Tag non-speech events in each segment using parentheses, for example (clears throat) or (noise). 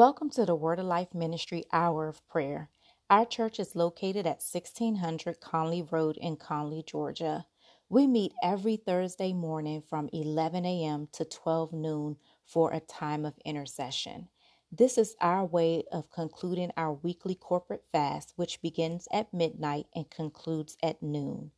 Welcome to the Word of Life Ministry Hour of Prayer. Our church is located at 1600 Conley Road in Conley, Georgia. We meet every Thursday morning from 11 a.m. to 12 noon for a time of intercession. This is our way of concluding our weekly corporate fast, which begins at midnight and concludes at noon.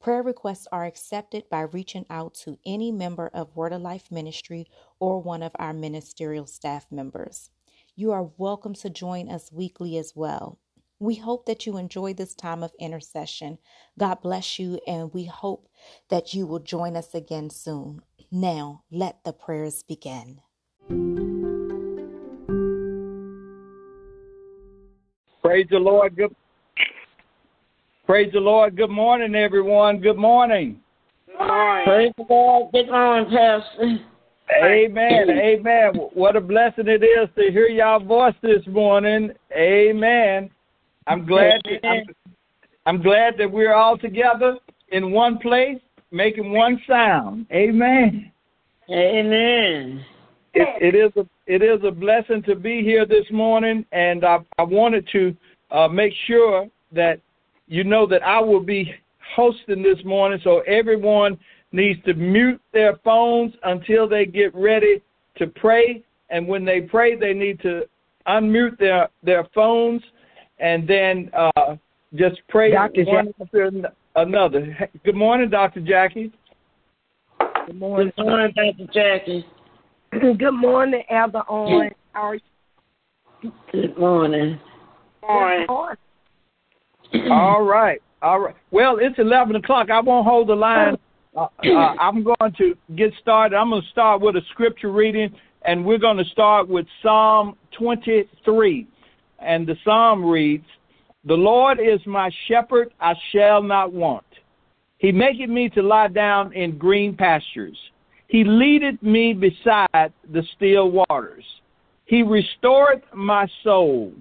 Prayer requests are accepted by reaching out to any member of Word of Life Ministry or one of our ministerial staff members. You are welcome to join us weekly as well. We hope that you enjoy this time of intercession. God bless you, and we hope that you will join us again soon. Now, let the prayers begin. Praise the Lord. Good Praise the Lord. Good morning, everyone. Good morning. Good morning. Praise the Lord. Good morning, Pastor. Amen. Amen. What a blessing it is to hear y'all voice this morning. Amen. I'm glad I'm, I'm glad that we're all together in one place, making one sound. Amen. Amen. It, it is a it is a blessing to be here this morning, and I, I wanted to uh, make sure that you know that I will be hosting this morning, so everyone needs to mute their phones until they get ready to pray. And when they pray, they need to unmute their, their phones and then uh, just pray Dr. one after another. Good morning, Dr. Jackie. Good morning. Good morning, Dr. Jackie. (clears throat) Good morning, Elder Owen. How are you? Good morning. Good morning. All right. All right. Well, it's 11 o'clock. I won't hold the line uh, uh, I'm going to get started. I'm going to start with a scripture reading, and we're going to start with Psalm 23. And the psalm reads, The Lord is my shepherd, I shall not want. He maketh me to lie down in green pastures. He leadeth me beside the still waters. He restoreth my soul.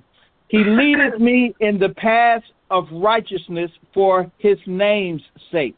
He leadeth me in the paths of righteousness for his name's sake.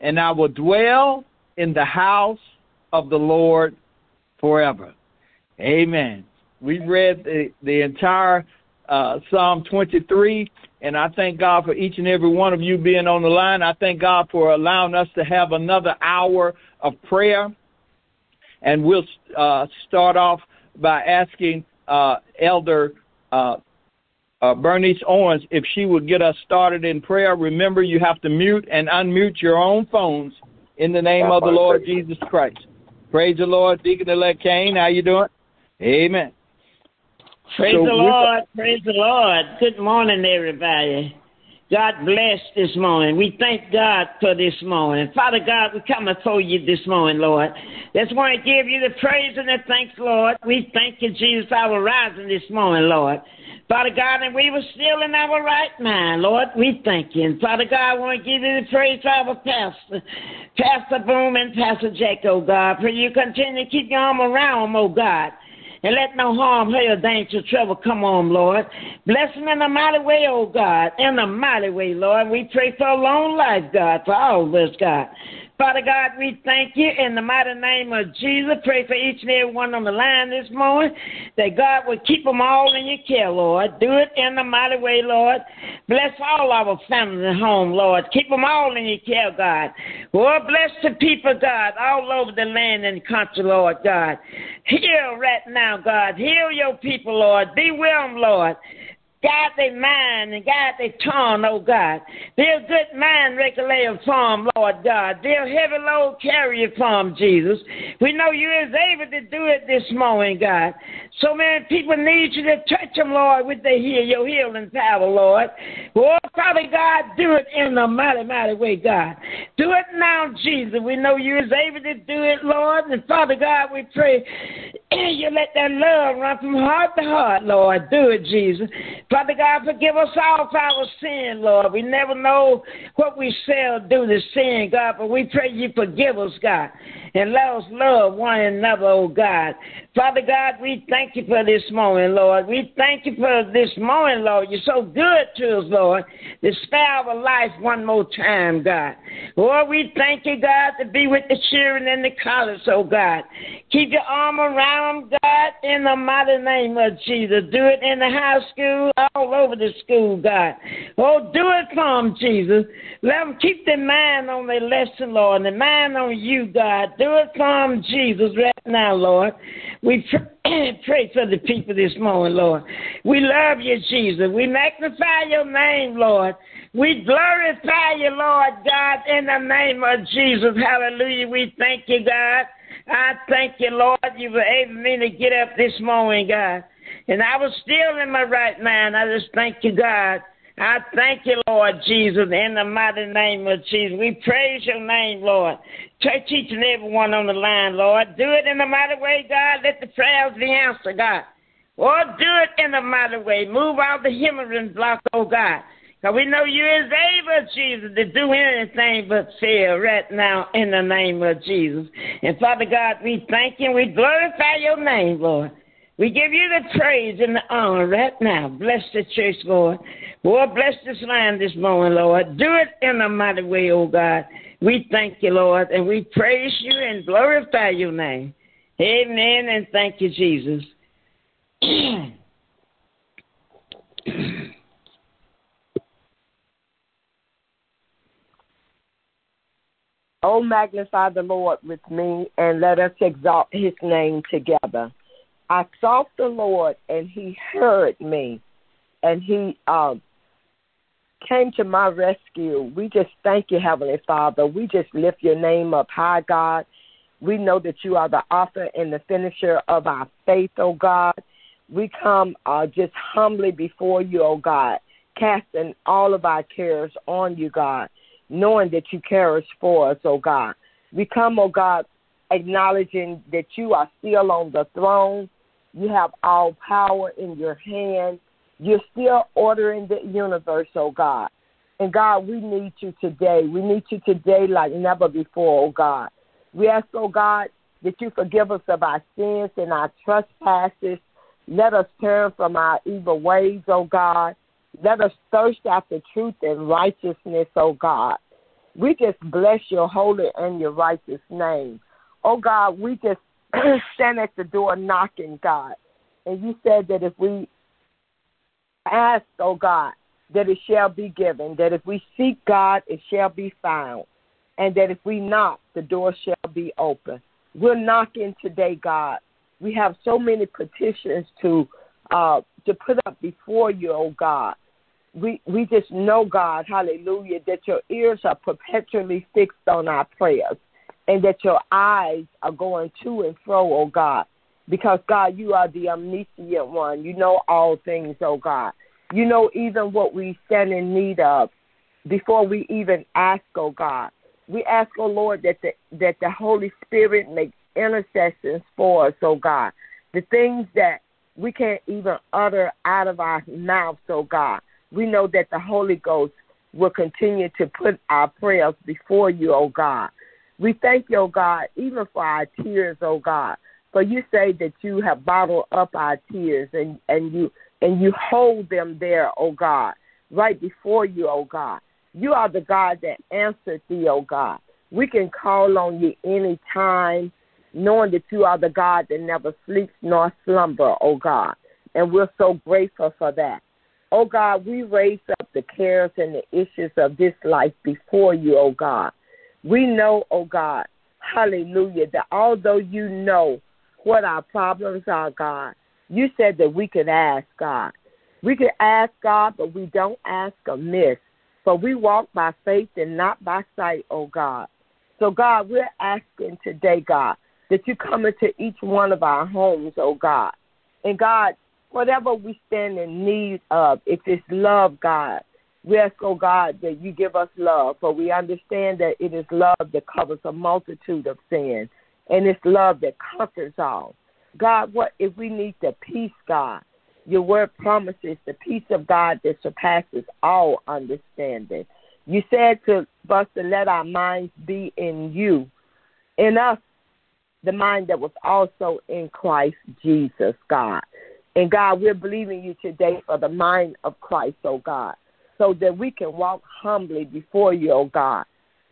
and I will dwell in the house of the Lord forever. Amen. We've read the, the entire uh, Psalm 23, and I thank God for each and every one of you being on the line. I thank God for allowing us to have another hour of prayer. And we'll uh, start off by asking uh, Elder uh, Bernice Owens, if she would get us started in prayer. Remember, you have to mute and unmute your own phones in the name of the Lord Jesus Christ. Praise the Lord, Deacon Elect Kane. How you doing? Amen. Praise so the Lord. Praise the Lord. Good morning, everybody. God bless this morning. We thank God for this morning. Father God, we come before you this morning, Lord. Just want to give you the praise and the thanks, Lord. We thank you, Jesus, our rising this morning, Lord. Father God, and we were still in our right mind, Lord. We thank you. And Father God, I want to give you the praise for our pastor, Pastor Boone and Pastor Jack, oh God. For you continue to keep your arm around them, oh God. And let no harm, hurt, danger, trouble come on, Lord. Bless them in a mighty way, oh God. In a mighty way, Lord. We pray for a long life, God, for all of us, God. Father God, we thank you in the mighty name of Jesus. Pray for each and every one on the line this morning that God will keep them all in your care, Lord. Do it in the mighty way, Lord. Bless all our families at home, Lord. Keep them all in your care, God. Lord, bless the people, God, all over the land and country, Lord God. Heal right now, God. Heal your people, Lord. Be them, Lord. Guide their mind and guide their tongue, oh God. They're good mind regulator from, Lord God. They're heavy load carrier from, Jesus. We know you is able to do it this morning, God. So many people need you to touch them, Lord, with the heal, your healing power, Lord. Oh, Father God, do it in a mighty, mighty way, God. Do it now, Jesus. We know you is able to do it, Lord. And Father God, we pray (clears throat) you let that love run from heart to heart, Lord. Do it, Jesus. Father God, forgive us all for our sin, Lord. We never know what we shall do to sin, God, but we pray you forgive us, God, and let us love one another, oh God. Father God, we thank you for this morning, Lord. We thank you for this morning, Lord. You're so good to us, Lord, to spare our life one more time, God. Lord, we thank you, God, to be with the children in the college, oh God. Keep your arm around God, in the mighty name of Jesus. Do it in the high school, all over the school, God. Oh, do it for Jesus. Let them keep their mind on their lesson, Lord, and their mind on you, God. Do it for Jesus, right now, Lord. We (clears throat) pray for the people this morning, Lord. We love you, Jesus. We magnify your name, Lord. We glorify you, Lord God, in the name of Jesus. Hallelujah. We thank you, God. I thank you, Lord, you were able me to get up this morning, God. And I was still in my right mind. I just thank you, God. I thank you, Lord Jesus, in the mighty name of Jesus. We praise your name, Lord. Touch each and every one on the line, Lord. Do it in the mighty way, God. Let the prayers be answered, God. Lord, do it in the mighty way. Move out the hindrance block, oh God. Because we know you is able, Jesus, to do anything but fail right now in the name of Jesus. And Father God, we thank you we glorify your name, Lord. We give you the praise and the honor right now. Bless the church, Lord. Lord, bless this land this morning, Lord. Do it in a mighty way, oh God. We thank you, Lord, and we praise you and glorify your name. Amen, and thank you, Jesus. (clears throat) oh, magnify the Lord with me, and let us exalt his name together. I sought the Lord, and He heard me, and He um, came to my rescue. We just thank you, Heavenly Father. We just lift your name up high, God. We know that you are the author and the finisher of our faith, oh God. We come uh, just humbly before you, oh God, casting all of our cares on you, God, knowing that you care for us, oh God. We come, oh God, acknowledging that you are still on the throne you have all power in your hand. You're still ordering the universe, oh God. And God, we need you today. We need you today like never before, oh God. We ask, oh God, that you forgive us of our sins and our trespasses. Let us turn from our evil ways, oh God. Let us thirst after truth and righteousness, oh God. We just bless your holy and your righteous name. Oh God, we just (clears throat) stand at the door knocking, God. And you said that if we ask, oh God, that it shall be given, that if we seek God, it shall be found, and that if we knock, the door shall be open. We're knocking today, God. We have so many petitions to uh, to put up before you, oh God. We we just know, God, hallelujah, that your ears are perpetually fixed on our prayers and that your eyes are going to and fro, oh God. Because, God, you are the omniscient one. You know all things, oh God. You know even what we stand in need of before we even ask, oh God. We ask, oh Lord, that the, that the Holy Spirit makes intercessions for us, oh God. The things that we can't even utter out of our mouths, oh God. We know that the Holy Ghost will continue to put our prayers before you, oh God. We thank you, oh God, even for our tears, oh God. For you say that you have bottled up our tears and, and you and you hold them there, oh God, right before you, oh God. You are the God that answered thee, oh God. We can call on you any time, knowing that you are the God that never sleeps nor slumber, oh God. And we're so grateful for that. Oh God, we raise up the cares and the issues of this life before you, oh God. We know, oh God, hallelujah, that although you know what our problems are, God, you said that we could ask God. We can ask God, but we don't ask amiss. For we walk by faith and not by sight, oh God. So, God, we're asking today, God, that you come into each one of our homes, oh God. And God, whatever we stand in need of, if it's love, God, we ask, oh God, that you give us love, for we understand that it is love that covers a multitude of sins, and it's love that conquers all. God, what if we need the peace, God? Your word promises the peace of God that surpasses all understanding. You said to us to let our minds be in you, in us, the mind that was also in Christ Jesus, God. And God, we're believing you today for the mind of Christ, oh God, so that we can walk humbly before you, oh God.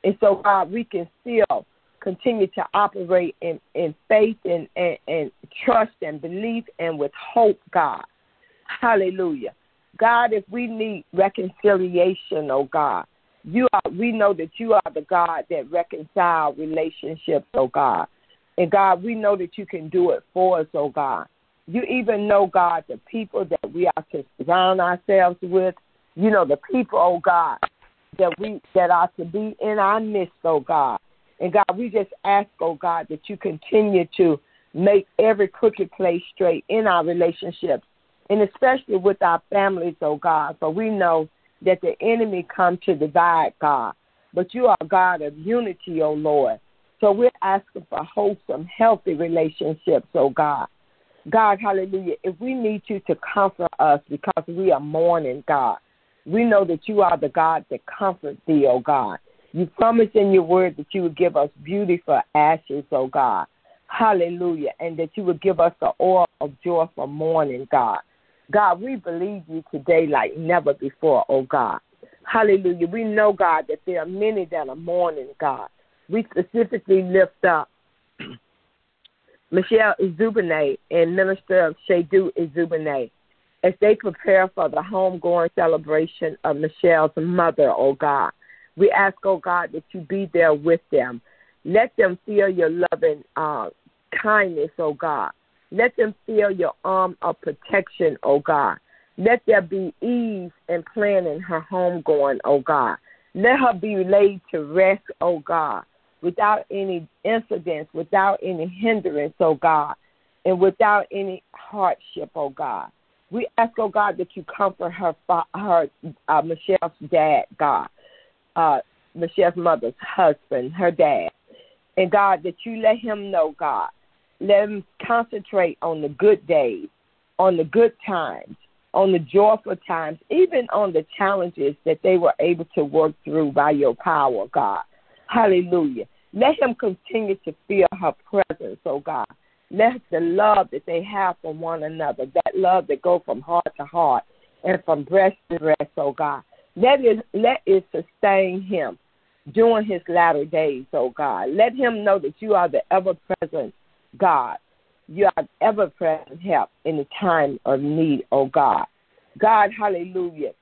And so, God, we can still continue to operate in, in faith and, and, and trust and belief and with hope, God. Hallelujah. God, if we need reconciliation, oh God, you are we know that you are the God that reconcile relationships, oh God. And God, we know that you can do it for us, oh God. You even know, God, the people that we are to surround ourselves with. You know the people, oh God, that we that are to be in our midst, oh God. And God, we just ask, oh God, that you continue to make every crooked place straight in our relationships, and especially with our families, oh God. For we know that the enemy come to divide, God. But you are God of unity, oh Lord. So we're asking for wholesome, healthy relationships, oh God. God, hallelujah. If we need you to comfort us because we are mourning, God, we know that you are the God that comforts thee, oh God. You promised in your word that you would give us beauty for ashes, oh God. Hallelujah. And that you would give us the oil of joy for mourning, God. God, we believe you today like never before, oh God. Hallelujah. We know, God, that there are many that are mourning, God. We specifically lift up (clears throat) Michelle Izubine and Minister of Shadu Izubine as they prepare for the homegoing celebration of Michelle's mother, oh God. We ask, oh God, that you be there with them. Let them feel your loving uh, kindness, oh God. Let them feel your arm of protection, oh God. Let there be ease in planning her homegoing, oh God. Let her be laid to rest, oh God, without any incidents, without any hindrance, oh God, and without any hardship, oh God. We ask, oh God, that you comfort her, her uh, Michelle's dad, God, uh, Michelle's mother's husband, her dad, and God, that you let him know, God, let him concentrate on the good days, on the good times, on the joyful times, even on the challenges that they were able to work through by your power, God. Hallelujah. Let him continue to feel her presence, oh God. Let the love that they have for one another, that love that goes from heart to heart and from breast to breast, oh God. Let it let it sustain him during his latter days, oh God. Let him know that you are the ever present God. You are ever present help in the time of need, oh God. God, hallelujah.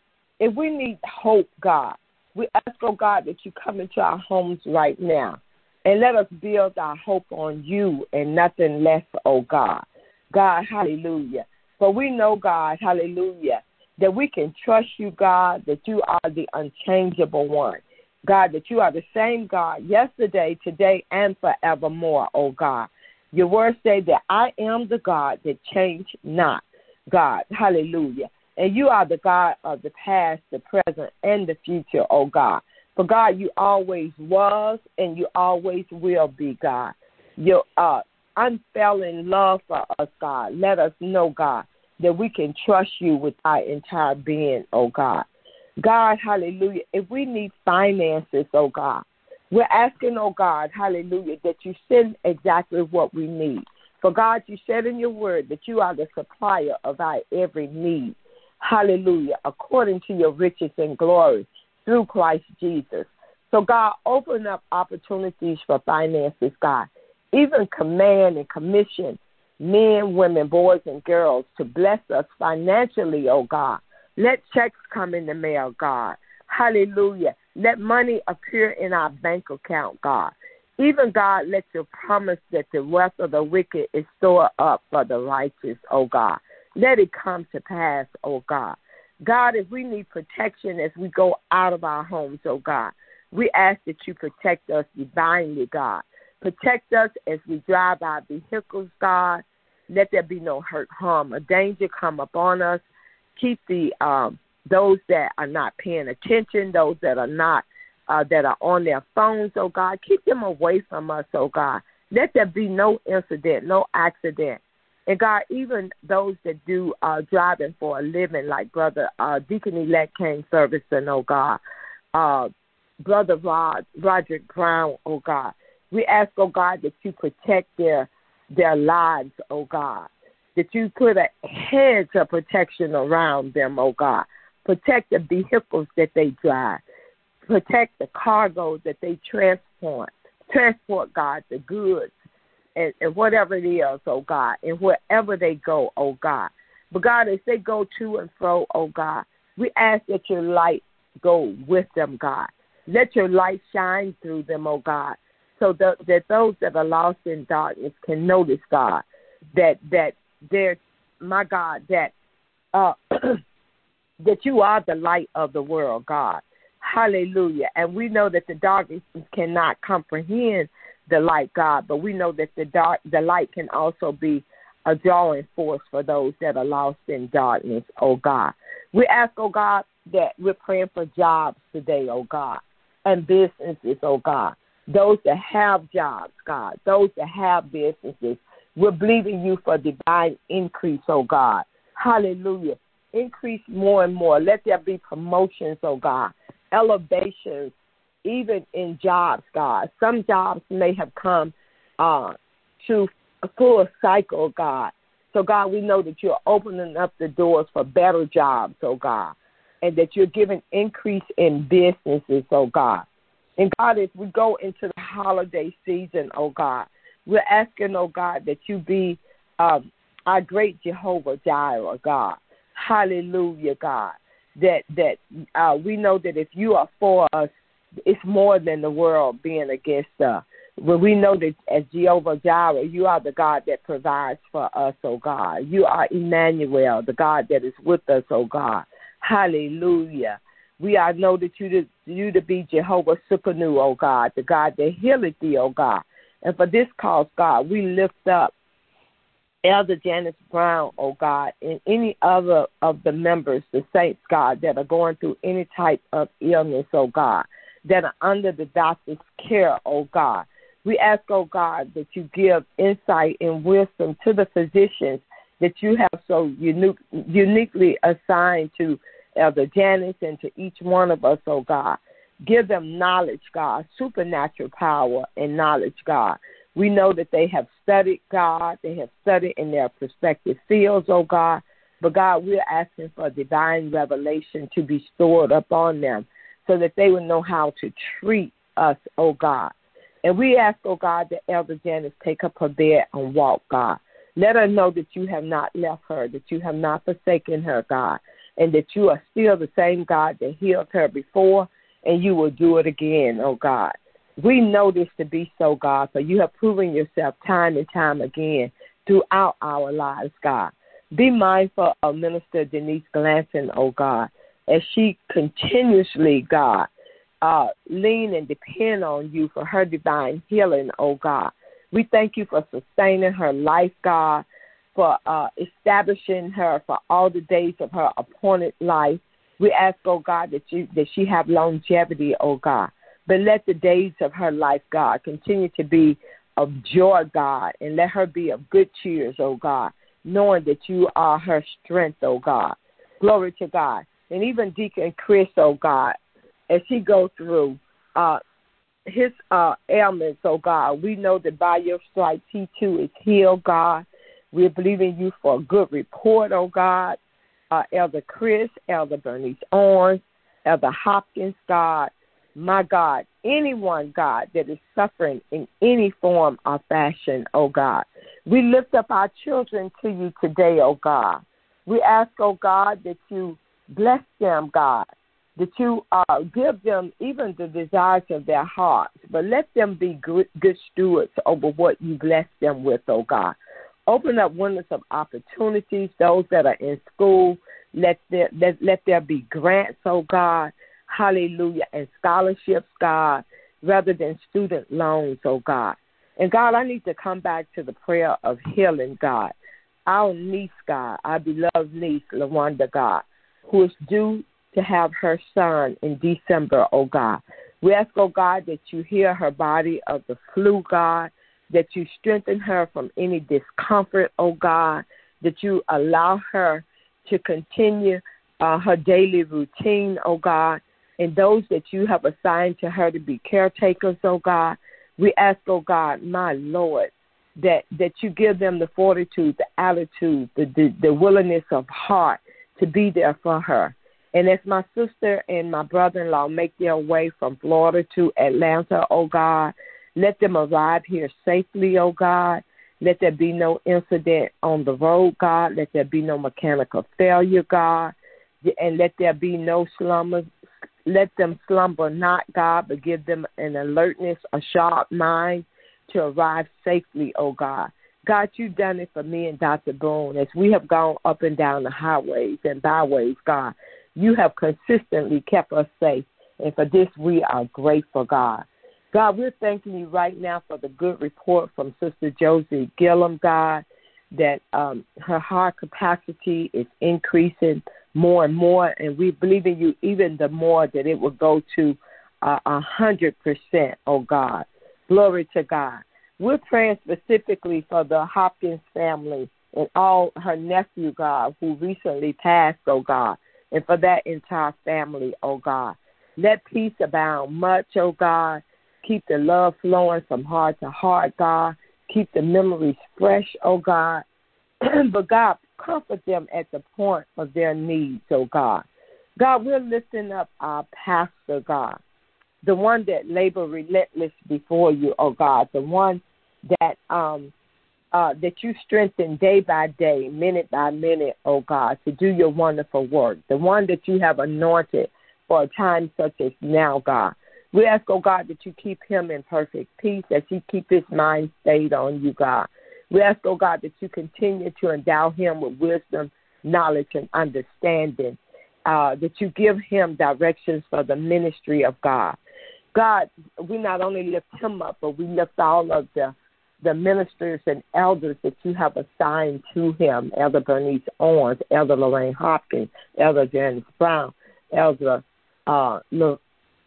If we need hope, God, we ask, oh God, that you come into our homes right now and let us build our hope on you and nothing less, oh God. God, hallelujah. For we know, God, hallelujah, that we can trust you, God, that you are the unchangeable one. God, that you are the same God yesterday, today, and forevermore, oh God. Your word say that I am the God that change not. God, hallelujah. And you are the God of the past, the present, and the future, oh God. For God, you always was and you always will be, God. Your uh, unfailing love for us, God. Let us know, God, that we can trust you with our entire being, oh God. God, hallelujah. If we need finances, oh God, we're asking, oh God, hallelujah, that you send exactly what we need. For God, you said in your word that you are the supplier of our every need. Hallelujah, according to your riches and glory through Christ Jesus. So, God, open up opportunities for finances, God. Even command and commission men, women, boys, and girls to bless us financially, oh God. Let checks come in the mail, God. Hallelujah. Let money appear in our bank account, God. Even God, let your promise that the wealth of the wicked is stored up for the righteous, oh God. Let it come to pass, oh God. God, if we need protection as we go out of our homes, oh God, we ask that you protect us divinely, God. Protect us as we drive our vehicles, God. Let there be no hurt, harm, or danger come upon us. Keep the um, those that are not paying attention, those that are not uh, that are on their phones, oh God, keep them away from us, oh God. Let there be no incident, no accident And God, even those that do uh, driving for a living, like Brother uh, Deacon Elect Kane Ferguson, oh God, uh, Brother Rod, Roderick Brown, oh God, we ask, oh God, that you protect their their lives, oh God, that you put a hedge of protection around them, oh God, protect the vehicles that they drive, protect the cargo that they transport, transport, God, the goods and, and whatever it is, oh God, and wherever they go, oh God. But God, as they go to and fro, oh God, we ask that your light go with them, God. Let your light shine through them, oh God, so that, that those that are lost in darkness can notice, God, that that they're my God, that uh (clears throat) that you are the light of the world, God. Hallelujah. And we know that the darkness cannot comprehend the light, God, but we know that the dark the light can also be a drawing force for those that are lost in darkness, oh God. We ask, oh God, that we're praying for jobs today, oh God, and businesses, oh God. Those that have jobs, God, those that have businesses, we're believing you for divine increase, oh God. Hallelujah. Increase more and more. Let there be promotions, oh God, elevations, even in jobs, God. Some jobs may have come uh, to a full cycle, God. So, God, we know that you're opening up the doors for better jobs, oh God, and that you're giving increase in businesses, oh God. And God, as we go into the holiday season, oh God, we're asking, oh God, that you be um, our great Jehovah Jireh, God. Hallelujah, God. That that uh, we know that if you are for us, it's more than the world being against us. When we know that as Jehovah Jireh, you are the God that provides for us, oh God. You are Emmanuel, the God that is with us, oh God. Hallelujah. We are know that you to you to be Jehovah Tsidkenu, oh God, the God that healeth thee, oh God. And for this cause, God, we lift up Elder Janice Brown, oh God, and any other of the members, the saints, God, that are going through any type of illness, oh God that are under the doctor's care, oh God. We ask, oh God, that you give insight and wisdom to the physicians that you have so unique, uniquely assigned to Elder Janice and to each one of us, oh God. Give them knowledge, God, supernatural power and knowledge, God. We know that they have studied God, they have studied in their respective fields, oh God. But God, we're asking for divine revelation to be stored upon them so that they would know how to treat us, oh God. And we ask, oh God, that Elder Janice take up her bed and walk, God. Let her know that you have not left her, that you have not forsaken her, God, and that you are still the same God that healed her before, and you will do it again, oh God. We know this to be so, God, for you have proven yourself time and time again throughout our lives, God. Be mindful of Minister Denise Glanson, oh God as she continuously, God, uh, lean and depend on you for her divine healing, oh God. We thank you for sustaining her life, God, for uh, establishing her for all the days of her appointed life. We ask, oh God, that you that she have longevity, oh God. But let the days of her life, God, continue to be of joy, God, and let her be of good cheers, oh God, knowing that you are her strength, oh God. Glory to God and even Deacon Chris, oh God, as he goes through uh, his uh, ailments, oh God, we know that by your stripes he too is healed, God. We're believing you for a good report, oh God. Uh, Elder Chris, Elder Bernice Owens, Elder Hopkins, God, my God, anyone, God, that is suffering in any form or fashion, oh God. We lift up our children to you today, oh God. We ask, oh God, that you Bless them, God, that you uh, give them even the desires of their hearts, but let them be good, good stewards over what you bless them with, oh God. Open up windows of opportunities, those that are in school, let there, let, let there be grants, oh God, hallelujah, and scholarships, God, rather than student loans, oh God. And God, I need to come back to the prayer of healing, God. Our niece, God, our beloved niece, Lawanda, God who is due to have her son in December, oh God. We ask, oh God, that you heal her body of the flu, God. That you strengthen her from any discomfort, oh God, that you allow her to continue uh, her daily routine, oh God, and those that you have assigned to her to be caretakers, oh God. We ask, oh God, my Lord, that that you give them the fortitude, the attitude, the, the, the willingness of heart to be there for her. And as my sister and my brother in law make their way from Florida to Atlanta, oh God, let them arrive here safely, oh God. Let there be no incident on the road, God. Let there be no mechanical failure, God. And let there be no slumber. Let them slumber not, God, but give them an alertness, a sharp mind to arrive safely, oh God. God, you've done it for me and Dr. Boone as we have gone up and down the highways and byways, God. You have consistently kept us safe, and for this we are grateful, God. God, we're thanking you right now for the good report from Sister Josie Gillum, God, that um, her heart capacity is increasing more and more, and we believe in you even the more that it will go to uh, a hundred percent, oh God. Glory to God. We're praying specifically for the Hopkins family and all her nephew, God, who recently passed, oh God and for that entire family, oh God. Let peace abound much, oh God. Keep the love flowing from heart to heart, God. Keep the memories fresh, oh God. (clears throat) but God, comfort them at the point of their needs, oh God. God, we're lifting up our pastor, God, the one that labor relentless before you, oh God, the one that um uh, that you strengthen day by day, minute by minute, oh God, to do your wonderful work. The one that you have anointed for a time such as now, God. We ask, oh God, that you keep him in perfect peace, that you keep his mind stayed on you, God. We ask, oh God, that you continue to endow him with wisdom, knowledge, and understanding, uh, that you give him directions for the ministry of God. God, we not only lift him up, but we lift all of the the ministers and elders that you have assigned to him, Elder Bernice Owens, Elder Lorraine Hopkins, Elder Janice Brown, Elder uh,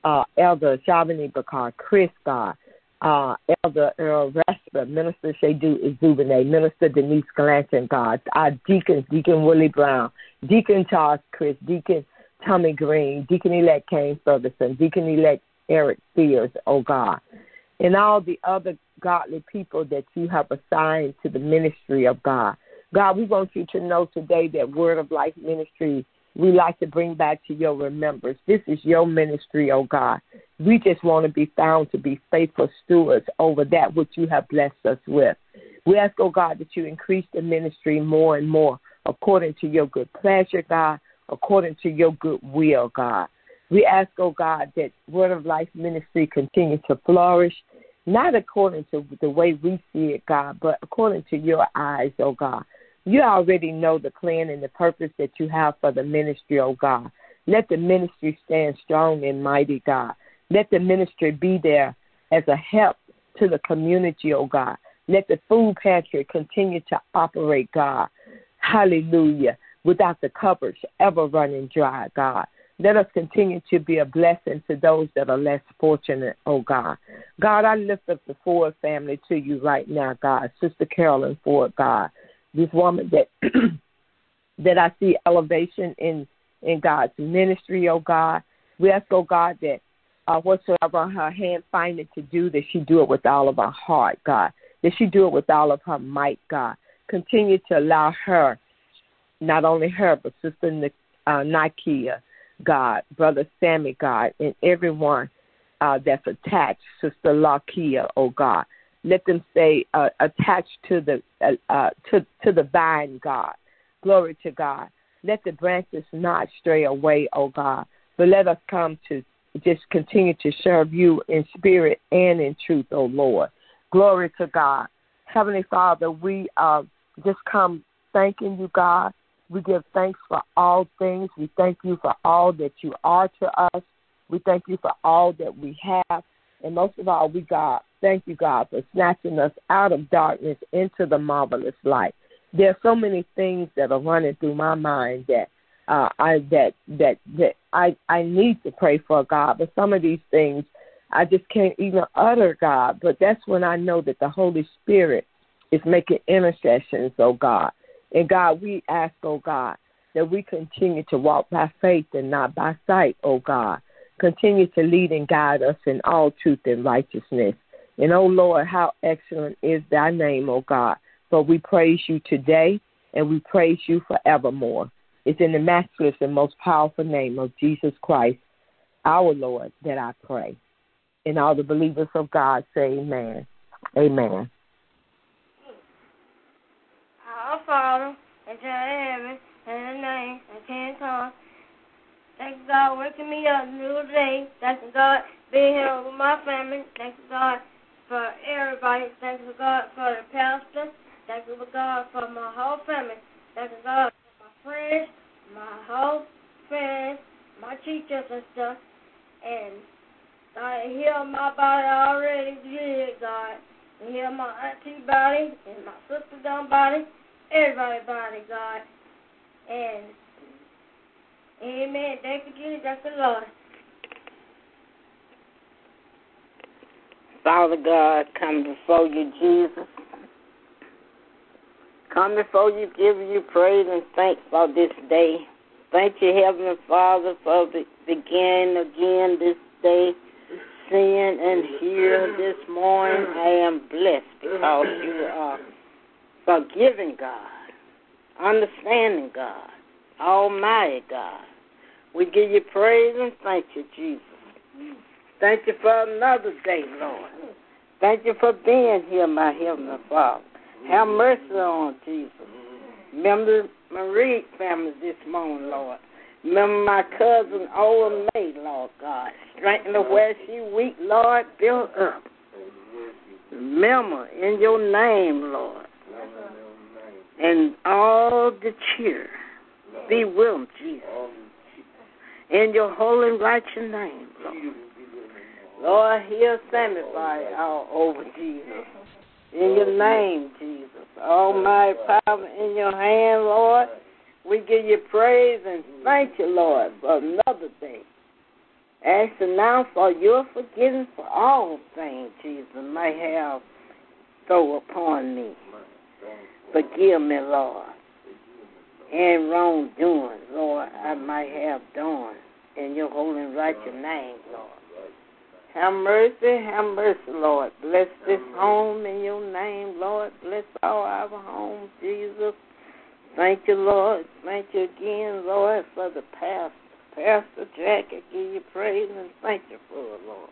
uh, Elder Shavani Bakar, Chris God, uh, Elder Earl Rasper, Minister Shadu Izubine, Minister Denise Galanton God, our deacons, Deacon Willie Brown, Deacon Charles Chris, Deacon Tommy Green, Deacon Elect Kane Ferguson, Deacon Elect Eric Spears, oh God, and all the other godly people that you have assigned to the ministry of God. God, we want you to know today that Word of Life Ministry, we like to bring back to your remembrance. This is your ministry, oh God. We just want to be found to be faithful stewards over that which you have blessed us with. We ask, oh God, that you increase the ministry more and more according to your good pleasure, God, according to your good will, God. We ask, oh God, that Word of Life Ministry continue to flourish not according to the way we see it, God, but according to your eyes, oh God. You already know the plan and the purpose that you have for the ministry, oh God. Let the ministry stand strong and mighty, God. Let the ministry be there as a help to the community, oh God. Let the food pantry continue to operate, God. Hallelujah. Without the cupboards ever running dry, God. Let us continue to be a blessing to those that are less fortunate, oh God. God, I lift up the Ford family to you right now, God. Sister Carolyn Ford, God. This woman that (clears throat) that I see elevation in in God's ministry, oh God. We ask, oh God, that uh, whatsoever her hand findeth to do, that she do it with all of her heart, God. That she do it with all of her might, God. Continue to allow her, not only her, but Sister uh, Nikia, God, Brother Sammy, God, and everyone uh, that's attached, Sister Lakia, oh God. Let them stay uh, attached to the uh, uh, to to the vine, God. Glory to God. Let the branches not stray away, oh God, but let us come to just continue to serve you in spirit and in truth, oh Lord. Glory to God. Heavenly Father, we uh, just come thanking you, God, we give thanks for all things. We thank you for all that you are to us. We thank you for all that we have. And most of all, we God, thank you, God, for snatching us out of darkness into the marvelous light. There are so many things that are running through my mind that uh, I that that that I I need to pray for God, but some of these things I just can't even utter, God. But that's when I know that the Holy Spirit is making intercessions, oh God. And God, we ask, oh God, that we continue to walk by faith and not by sight, oh God. Continue to lead and guide us in all truth and righteousness. And oh Lord, how excellent is thy name, oh God. For we praise you today and we praise you forevermore. It's in the matchless and most powerful name of Jesus Christ, our Lord, that I pray. And all the believers of God say amen. Amen. Our Father, and in heaven, in the name times. Thank God, waking me up new day. Thank God, being here with my family. Thank God, for everybody. Thank God, for the pastor. Thank God, for my whole family. Thank God, for my friends, my whole friends, my teachers and stuff. And God, heal my body already good, God. And heal my auntie body and my sister down body, everybody body, God. And amen. Thank you, Jesus. That's the Lord. Father God, come before you, Jesus. Come before you, give you praise and thanks for this day. Thank you, Heavenly Father, for the beginning again this day, seeing and hearing this morning. I am blessed because you are forgiving God understanding God, Almighty God. We give you praise and thank you, Jesus. Thank you for another day, Lord. Thank you for being here, my Heavenly Father. Have mercy on Jesus. Remember Marie family this morning, Lord. Remember my cousin Ola May, Lord God. Strengthen her where she weak, Lord. Build up. Remember in your name, Lord and all the cheer be with Jesus. In your holy and righteous name, Lord. Lord, heal sanctify all over Jesus. In your name, Jesus. Almighty power in your hand, Lord. We give you praise and thank you, Lord, for another day. Asking now for your forgiveness for all things, Jesus, may have throw upon me. Forgive me, Lord. And wrongdoing, Lord, I might have done in your holy and righteous name, Lord. Have mercy, have mercy, Lord. Bless this home in your name, Lord. Bless all our homes, Jesus. Thank you, Lord. Thank you again, Lord, for the pastor. Pastor Jack, I give you praise and thank you for it, Lord.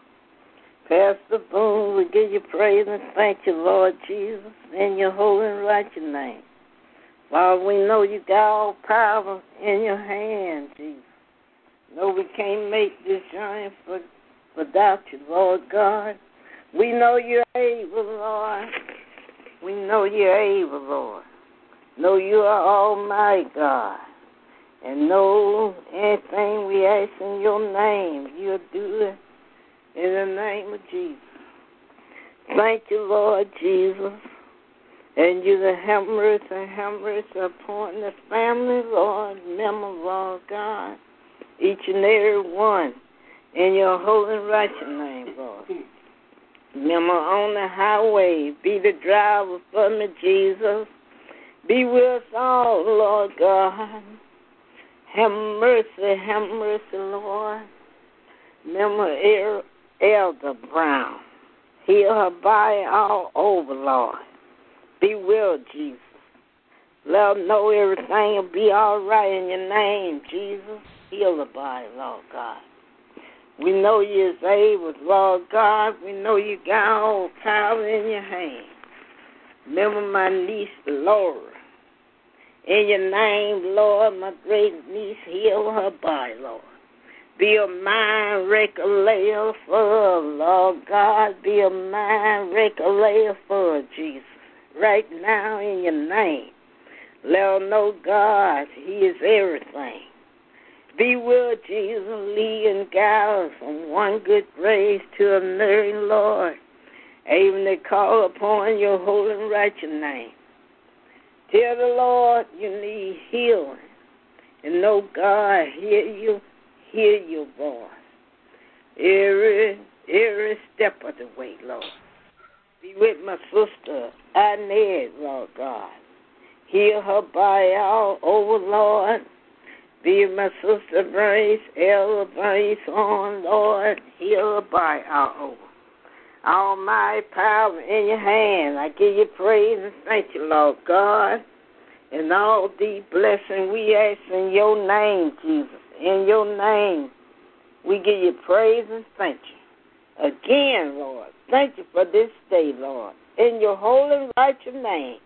Pastor Boone, we give you praise and thank you, Lord Jesus, in your holy and righteous name. Father, we know you got all power in your hand, Jesus. No, we can't make this journey for, without you, Lord God. We know you're able, Lord. We know you're able, Lord. Know you are Almighty God. And know anything we ask in your name, you'll do it in the name of Jesus. Thank you, Lord Jesus. And you the have mercy and have mercy upon the family, Lord, member, Lord God, each and every one in your holy and righteous name, Lord. Remember on the highway, be the driver for me, Jesus. Be with us all, Lord God. Have mercy, have mercy, Lord. Remember Elder Brown. Heal her body all over, Lord. Be well, Jesus. Let her know everything will be all right in your name, Jesus. Heal the body, Lord God. We know you're able, Lord God. We know you got all power in your hand. Remember my niece, Laura. In your name, Lord, my great niece, heal her body, Lord. Be a mind regulator for Lord God. Be a mind regulator for Jesus. Right now in your name. Let know God, He is everything. Be with Jesus, lead and guide from one good grace to another, Lord. Even to call upon your holy and righteous name. Tell the Lord you need healing. And know God hear you hear your voice. Every every step of the way, Lord. Be with my sister, Inez, Lord God. Heal her body all over, Lord. Be my sister Grace, Ella Grace on, Lord. Heal her body all. All my power in your hand. I give you praise and thank you, Lord God. And all the blessing we ask in your name, Jesus. In your name, we give you praise and thank you. Again, Lord, thank you for this day, Lord. In your holy and righteous name.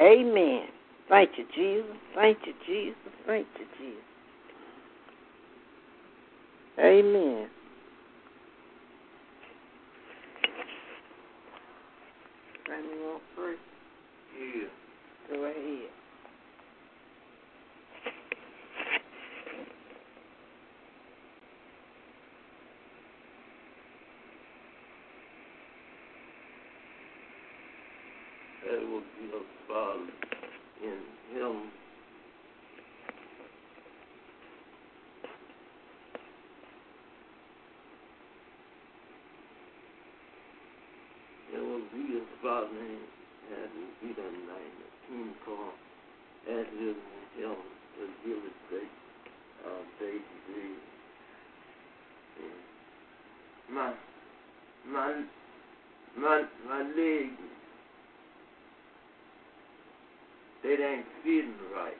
Amen. Thank you, Jesus. Thank you, Jesus. Thank you, Jesus. Amen. Anyone first? Yeah. Go ahead. That will be a Father in Him. It will be a Father as will be the name of King Kong, as is in Him, to give us great uh, day to day. My, my, my, my leg they ain't feeding right.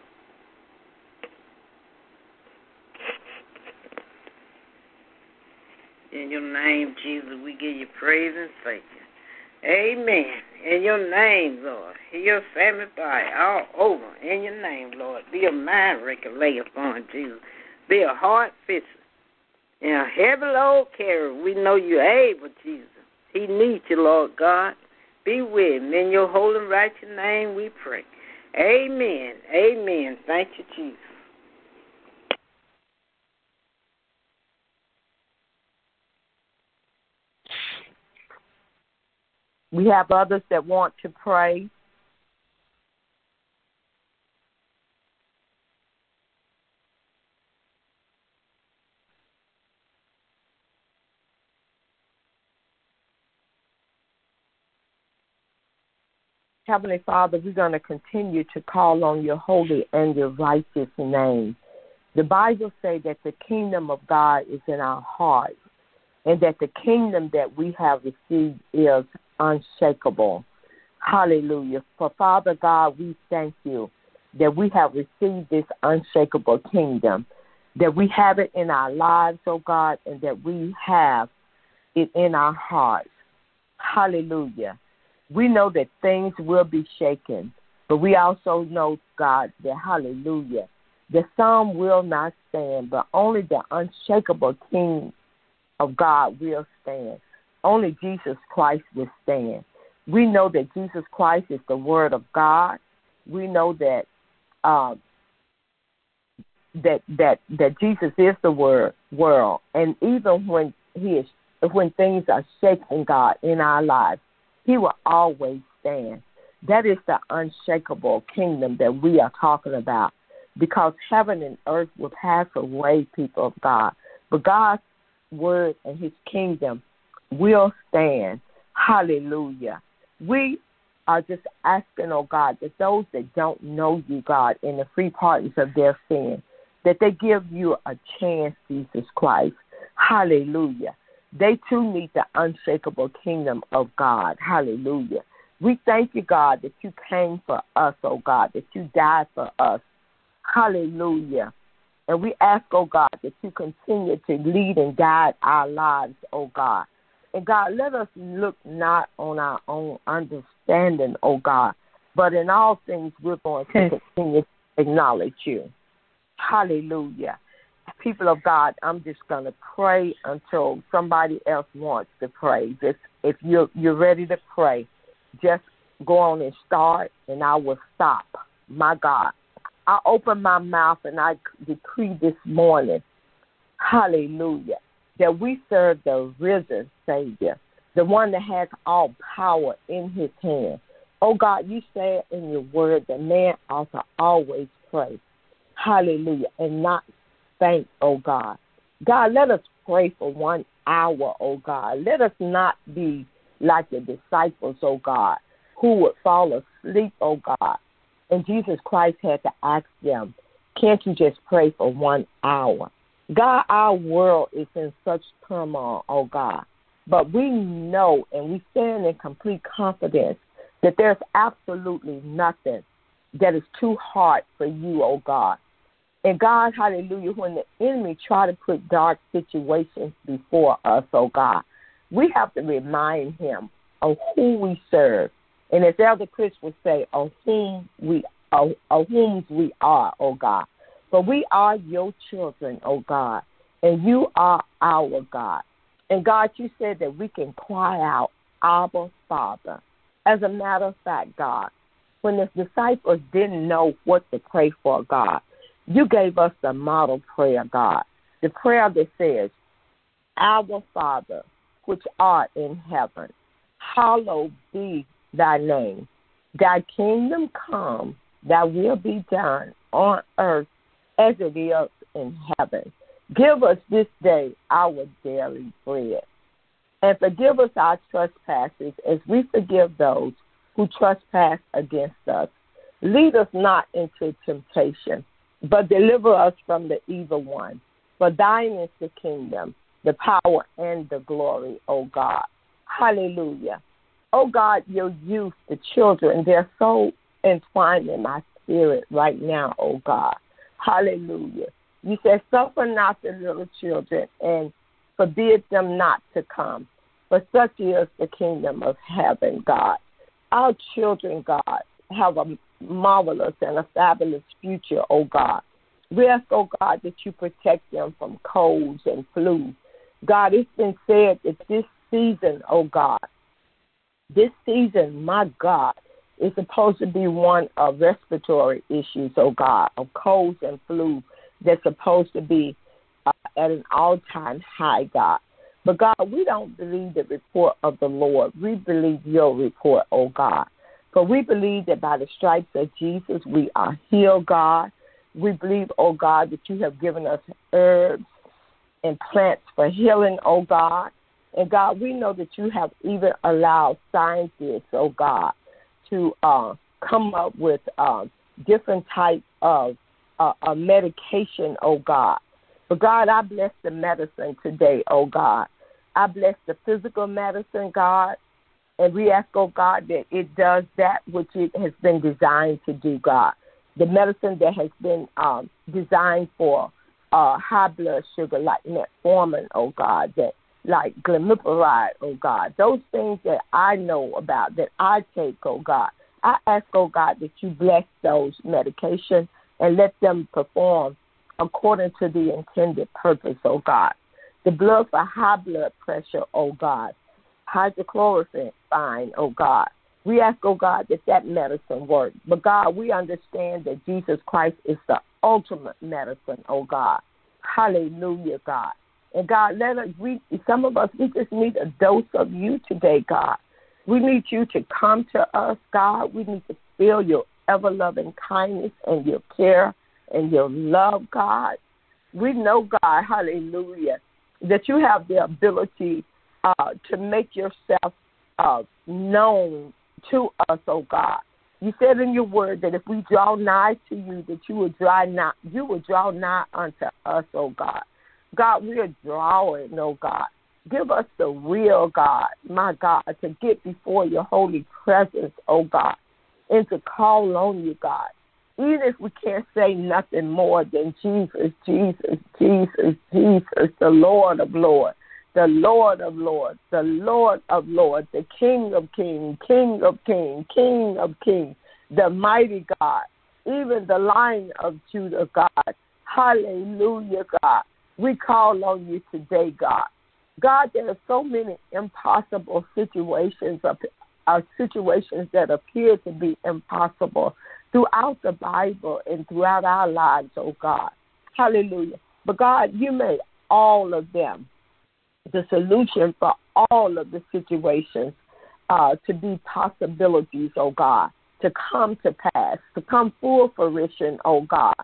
In your name, Jesus, we give you praise and thank you. Amen. In your name, Lord. Heal family body all over. In your name, Lord. Be a mind regulator upon Jesus. Be a heart fixer. And a heavy load carrier. We know you're able, Jesus. He needs you, Lord God. Be with him. In your holy and righteous name we pray. Amen. Amen. Thank you, Jesus. We have others that want to pray. Heavenly Father, we're going to continue to call on your holy and your righteous name. The Bible says that the kingdom of God is in our hearts and that the kingdom that we have received is unshakable. Hallelujah. For Father God, we thank you that we have received this unshakable kingdom, that we have it in our lives, oh God, and that we have it in our hearts. Hallelujah. We know that things will be shaken, but we also know, God, that hallelujah, the some will not stand, but only the unshakable King of God will stand. Only Jesus Christ will stand. We know that Jesus Christ is the Word of God. We know that uh, that that that Jesus is the Word world, and even when He is when things are shaking, God in our lives, He will always stand. That is the unshakable kingdom that we are talking about, because heaven and earth will pass away, people of God, but God's word and His kingdom will stand. Hallelujah. We are just asking, oh God, that those that don't know you, God, in the free pardons of their sin, that they give you a chance, Jesus Christ. Hallelujah. They too need the unshakable kingdom of God. Hallelujah. We thank you, God, that you came for us, oh God, that you died for us. Hallelujah. And we ask, oh God, that you continue to lead and guide our lives, oh God. And God, let us look not on our own understanding, oh God, but in all things we're going to continue to acknowledge you. Hallelujah. People of God, I'm just going to pray until somebody else wants to pray. Just if you're you're ready to pray, just go on and start, and I will stop. My God, I open my mouth and I decree this morning, Hallelujah, that we serve the risen Savior, the one that has all power in His hand. Oh God, you said in your word that man ought to always pray. Hallelujah, and not faint, oh God. God, let us pray for one hour, oh God. Let us not be like the disciples, oh God, who would fall asleep, oh God. And Jesus Christ had to ask them, Can't you just pray for one hour? God, our world is in such turmoil, oh God. But we know and we stand in complete confidence that there's absolutely nothing that is too hard for you, oh God. And God, hallelujah, when the enemy try to put dark situations before us, oh God, we have to remind him of who we serve. And as Elder Chris would say, of whom we of, of whom we are, oh God. For we are your children, oh God, and you are our God. And God, you said that we can cry out, Abba, Father. As a matter of fact, God, when the disciples didn't know what to pray for, God, you gave us the model prayer, God. The prayer that says, Our Father, which art in heaven, hallowed be thy name. Thy kingdom come, thy will be done on earth as it is in heaven. Give us this day our daily bread. And forgive us our trespasses as we forgive those who trespass against us. Lead us not into temptation, but deliver us from the evil one. For thine is the kingdom, the power, and the glory, O God. Hallelujah. O God, your youth, the children, they're so entwined in my spirit right now, O God. Hallelujah. You said, Suffer not the little children and forbid them not to come. For such is the kingdom of heaven, God. Our children, God, have a marvelous and a fabulous future, oh God. We ask, oh God, that you protect them from colds and flu. God, it's been said that this season, oh God, this season, my God, is supposed to be one of respiratory issues, oh God, of colds and flu that's supposed to be uh, at an all time high, God. But God, we don't believe the report of the Lord. We believe your report, oh God. For we believe that by the stripes of Jesus we are healed, God. We believe, oh God, that you have given us herbs and plants for healing, oh God. And God, we know that you have even allowed scientists, oh God, to uh, come up with uh, different types of uh, medication, oh God. But God, I bless the medicine today, oh God. I bless the physical medicine, God. And we ask, oh God, that it does that which it has been designed to do, God. The medicine that has been um, designed for uh, high blood sugar, like metformin, oh God, that like glimepiride, oh God, those things that I know about, that I take, oh God. I ask, oh God, that you bless those medications and let them perform according to the intended purpose, oh God. The blood for high blood pressure, oh God. Hydrochloroquine, oh God. We ask, oh God, that that medicine works. But God, we understand that Jesus Christ is the ultimate medicine, oh God. Hallelujah, God. And God, let us, we, some of us, we just need a dose of you today, God. We need you to come to us, God. We need to feel your ever loving kindness and your care and your love, God. We know, God, hallelujah, that you have the ability uh, to make yourself uh, known to us, oh God. You said in your word that if we draw nigh to you, that you will draw nigh, you would draw nigh unto us, oh God. God, we are drawing, oh God. Give us the real God, my God, to get before your holy presence, oh God, and to call on you, God. Even if we can't say nothing more than Jesus, Jesus, Jesus, Jesus, the Lord of Lords, the Lord of Lords, the Lord of Lords, the King of Kings, King of Kings, King of Kings, the mighty God, even the Lion of Judah, God. Hallelujah, God. We call on you today, God. God, there are so many impossible situations, uh, situations that appear to be impossible throughout the Bible and throughout our lives, oh God. Hallelujah. But God, you made all of them the solution for all of the situations uh, to be possibilities, oh God, to come to pass, to come full fruition, oh God.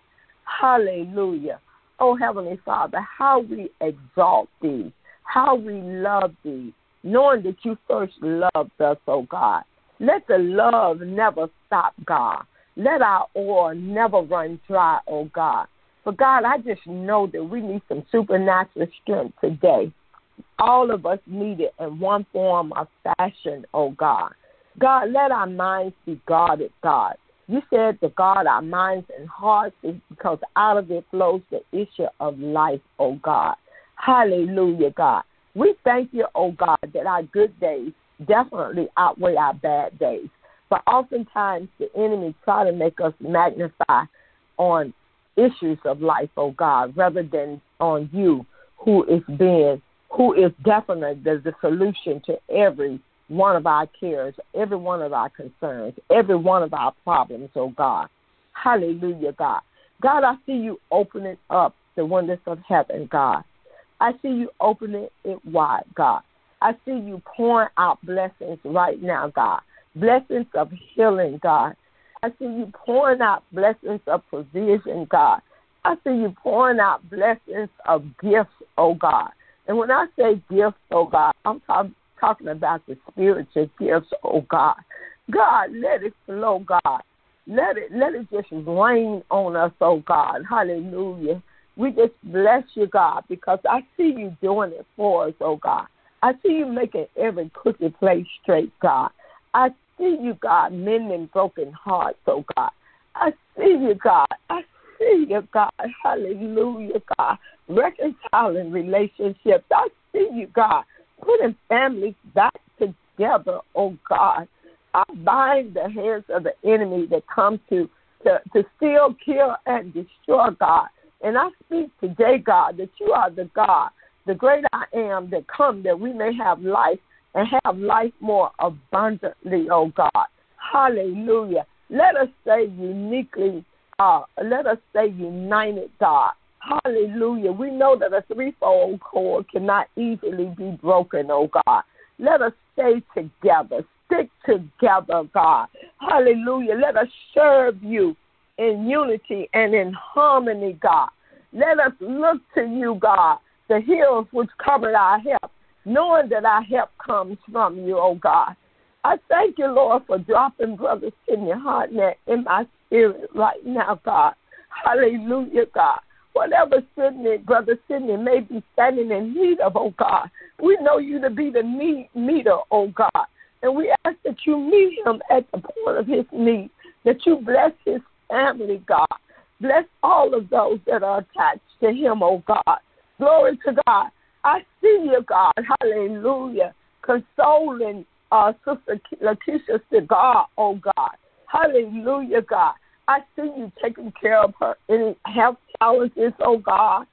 Hallelujah. Oh, Heavenly Father, how we exalt thee, how we love thee, knowing that you first loved us, oh God. Let the love never stop, God. Let our oil never run dry, oh God. But God, I just know that we need some supernatural strength today. All of us need it in one form or fashion, oh God. God, let our minds be guarded, God. You said to guard our minds and hearts because out of it flows the issue of life, oh God. Hallelujah, God. We thank you, oh God, that our good days definitely outweigh our bad days. But oftentimes the enemy try to make us magnify on issues of life, oh God, rather than on you who is being who is definitely the, the solution to every one of our cares, every one of our concerns, every one of our problems, oh God. Hallelujah, God. God, I see you opening up the windows of heaven, God. I see you opening it wide, God. I see you pouring out blessings right now, God. Blessings of healing, God. I see you pouring out blessings of provision, God. I see you pouring out blessings of gifts, oh God. And when I say gifts, oh God, I'm talking about the spiritual gifts, oh God. God, let it flow, God. Let it let it just rain on us, oh God. Hallelujah. We just bless you, God, because I see you doing it for us, oh God. I see you making every crooked place straight, God. I see you, God, mending broken hearts, oh God. I see you, God. I see you, God. Hallelujah, God. Reconciling relationships. I see you, God putting families back together, oh God. I bind the hands of the enemy that come to, to, to steal, kill, and destroy, God. And I speak today, God, that you are the God, the great I am that come that we may have life and have life more abundantly, oh God. Hallelujah. Let us stay uniquely, uh, let us stay united, God. Hallelujah. We know that a threefold cord cannot easily be broken, oh God. Let us stay together, stick together, God. Hallelujah. Let us serve you in unity and in harmony, God. Let us look to you, God, the hills which cover our help, knowing that our help comes from you, oh God. I thank you, Lord, for dropping Brother Sidney Hartnett in my spirit right now, God. Hallelujah, God. Whatever Sydney, Brother Sydney may be standing in need of, oh God, we know you to be the need meter, oh God. And we ask that you meet him at the point of his need, that you bless his family, God. Bless all of those that are attached to him, oh God. Glory to God. I see you, God. Hallelujah. Consoling uh, Sister Lakeisha Cigar, oh God. Hallelujah, God. I see you taking care of her any health challenges, oh God,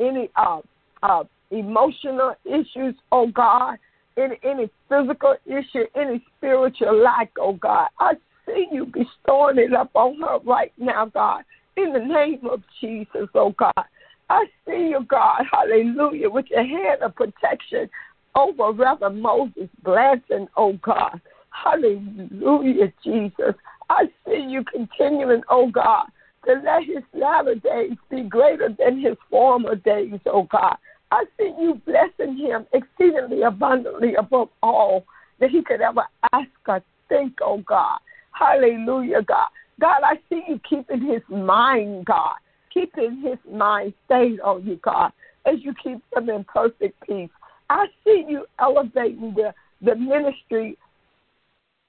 any uh, uh, emotional issues, oh God, any any physical issue, any spiritual lack, oh God. I see you bestowing it up on her right now, God, in the name of Jesus, oh God. I see you, God, hallelujah, with your hand of protection over Reverend Moses Blanton, oh God. Hallelujah, Jesus. I see you continuing, oh God, to let his latter days be greater than his former days, oh God. I see you blessing him exceedingly abundantly above all that he could ever ask or think, oh God. Hallelujah, God. God, I see you keeping his mind, God, keeping his mind stayed on you, God, as you keep him in perfect peace. I see you elevating the, the ministry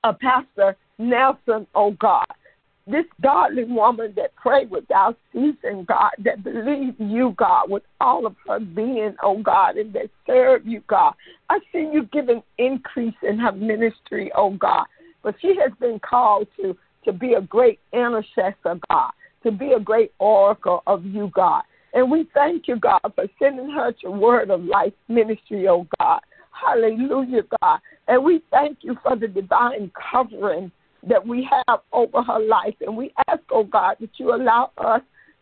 of Pastor Nelson, oh God. This godly woman that prayed without ceasing, God, that believed you, God, with all of her being, oh God, and that served you, God. I see you giving increase in her ministry, oh God. But she has been called to, to be a great intercessor, God, to be a great oracle of you, God. And we thank you, God, for sending her to Word of Life Ministry, oh God. Hallelujah, God. And we thank you for the divine covering that we have over her life. And we ask, oh God, that you allow us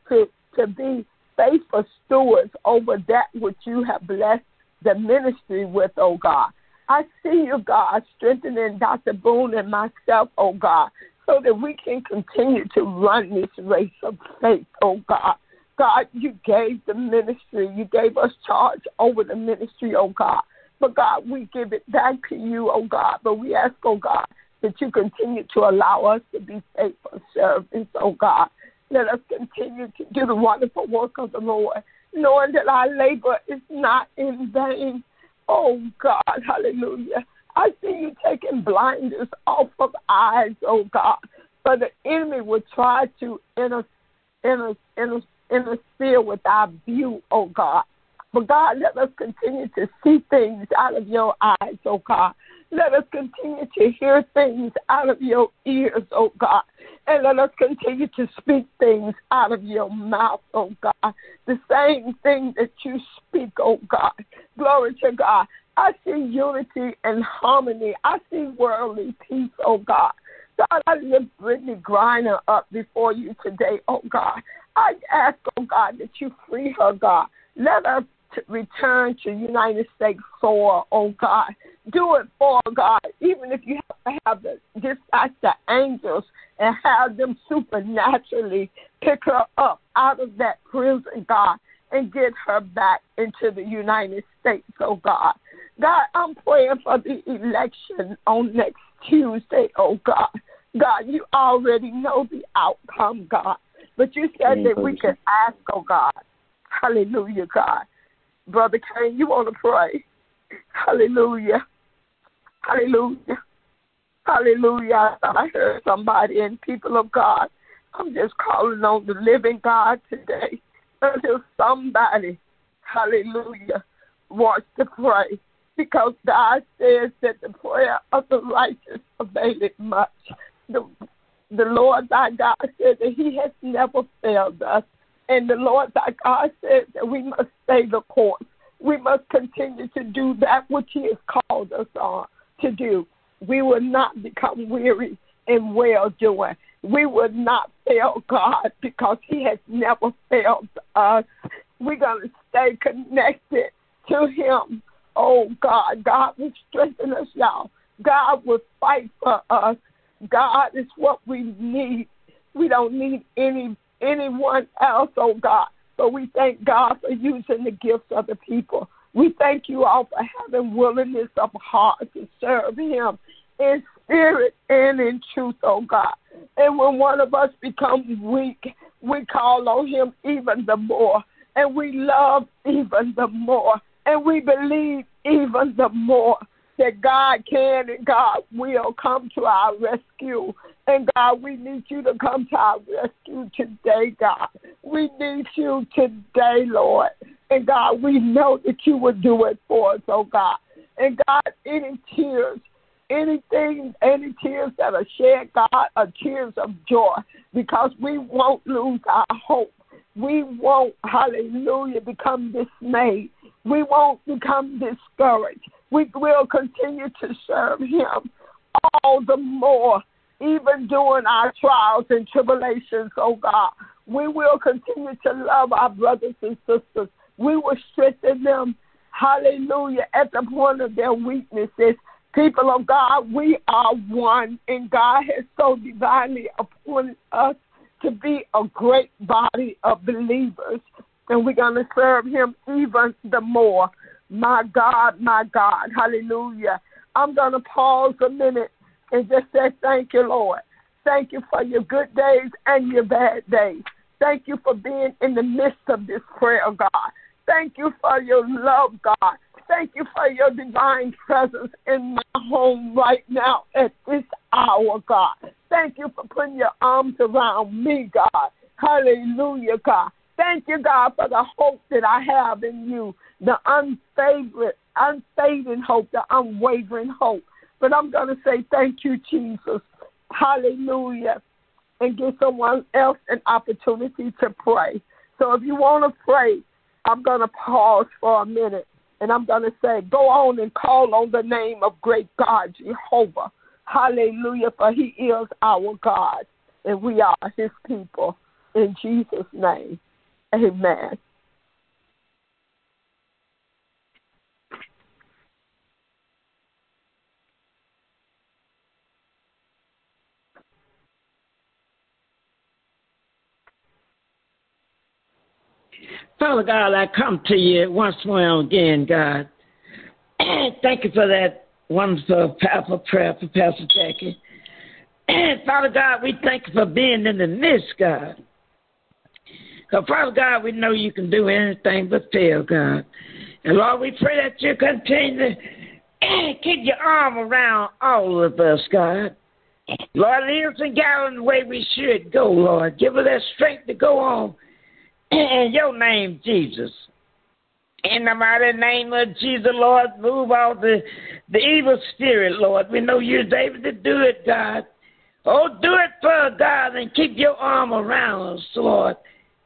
to, to be faithful stewards over that which you have blessed the ministry with, oh God. I see you, God, strengthening Dr. Boone and myself, oh God, so that we can continue to run this race of faith, oh God. God, you gave the ministry. You gave us charge over the ministry, oh God. But God, we give it back to you, oh God. But we ask, oh God, that you continue to allow us to be faithful servants, oh God. Let us continue to do the wonderful work of the Lord, knowing that our labor is not in vain. Oh God, hallelujah. I see you taking blinders off of eyes, oh God. But the enemy will try to inter, inter, inter, interfere with our view, oh God. But God, let us continue to see things out of your eyes, oh God. Let us continue to hear things out of your ears, oh God. And let us continue to speak things out of your mouth, oh God. The same thing that you speak, oh God. Glory to God. I see unity and harmony. I see worldly peace, oh God. God, I lift Brittney Griner up before you today, oh God. I ask, oh God, that you free her, God. Let her to return to United States soil, oh God. Do it for God, even if you have to have the dispatch the angels and have them supernaturally pick her up out of that prison, God, and get her back into the United States, oh God. God, I'm praying for the election on next Tuesday, oh God. God, you already know the outcome, God. But you said that we can ask, oh God. Hallelujah, God. Brother Kane, you want to pray? Hallelujah. Hallelujah. Hallelujah. I heard somebody and people of God. I'm just calling on the living God today until somebody, hallelujah, wants to pray. Because God says that the prayer of the righteous availeth much. The, the Lord thy God said that he has never failed us. And the Lord thy God said that we must stay the course. We must continue to do that which he has called us on to do. We will not become weary in well doing. We will not fail God because he has never failed us. We're going to stay connected to him. Oh God, God will strengthen us, y'all. God will fight for us. God is what we need. We don't need any anyone else, oh God. But we thank God for using the gifts of the people. We thank you all for having willingness of heart to serve Him in spirit and in truth, oh God. And when one of us becomes weak, we call on Him even the more. And we love even the more. And we believe even the more that God can and God will come to our rescue. And God, we need you to come to our rescue today, God. We need you today, Lord. And God, we know that you will do it for us, oh God. And God, any tears, anything, any tears that are shed, God, are tears of joy because we won't lose our hope. We won't, hallelujah, become dismayed. We won't become discouraged we will continue to serve Him all the more, even during our trials and tribulations, oh God. We will continue to love our brothers and sisters. We will strengthen them, hallelujah, at the point of their weaknesses. People of God, we are one, and God has so divinely appointed us to be a great body of believers, and we're going to serve Him even the more. My God, my God, hallelujah. I'm going to pause a minute and just say thank you, Lord. Thank you for your good days and your bad days. Thank you for being in the midst of this prayer, God. Thank you for your love, God. Thank you for your divine presence in my home right now at this hour, God. Thank you for putting your arms around me, God. Hallelujah, God. Thank you, God, for the hope that I have in you the unfavored, unfading hope, the unwavering hope. But I'm going to say thank you, Jesus. Hallelujah. And give someone else an opportunity to pray. So if you want to pray, I'm going to pause for a minute and I'm going to say, go on and call on the name of great God, Jehovah. Hallelujah, for he is our God and we are his people. In Jesus' name, amen. Father God, I come to you once more again, God. (clears throat) Thank you for that wonderful, powerful prayer for Pastor Jackie. And (clears throat) Father God, we thank you for being in the midst, God. Because, Father God, we know you can do anything but fail, God. And Lord, we pray that you continue to (clears throat) keep your arm around all of us, God. Lord, lead us and guide us the way we should go, Lord. Give us that strength to go on in your name, Jesus. In the mighty name of Jesus, Lord, move all the, the evil spirit, Lord. We know you're able to do it, God. Oh, do it for God and keep your arm around us, Lord.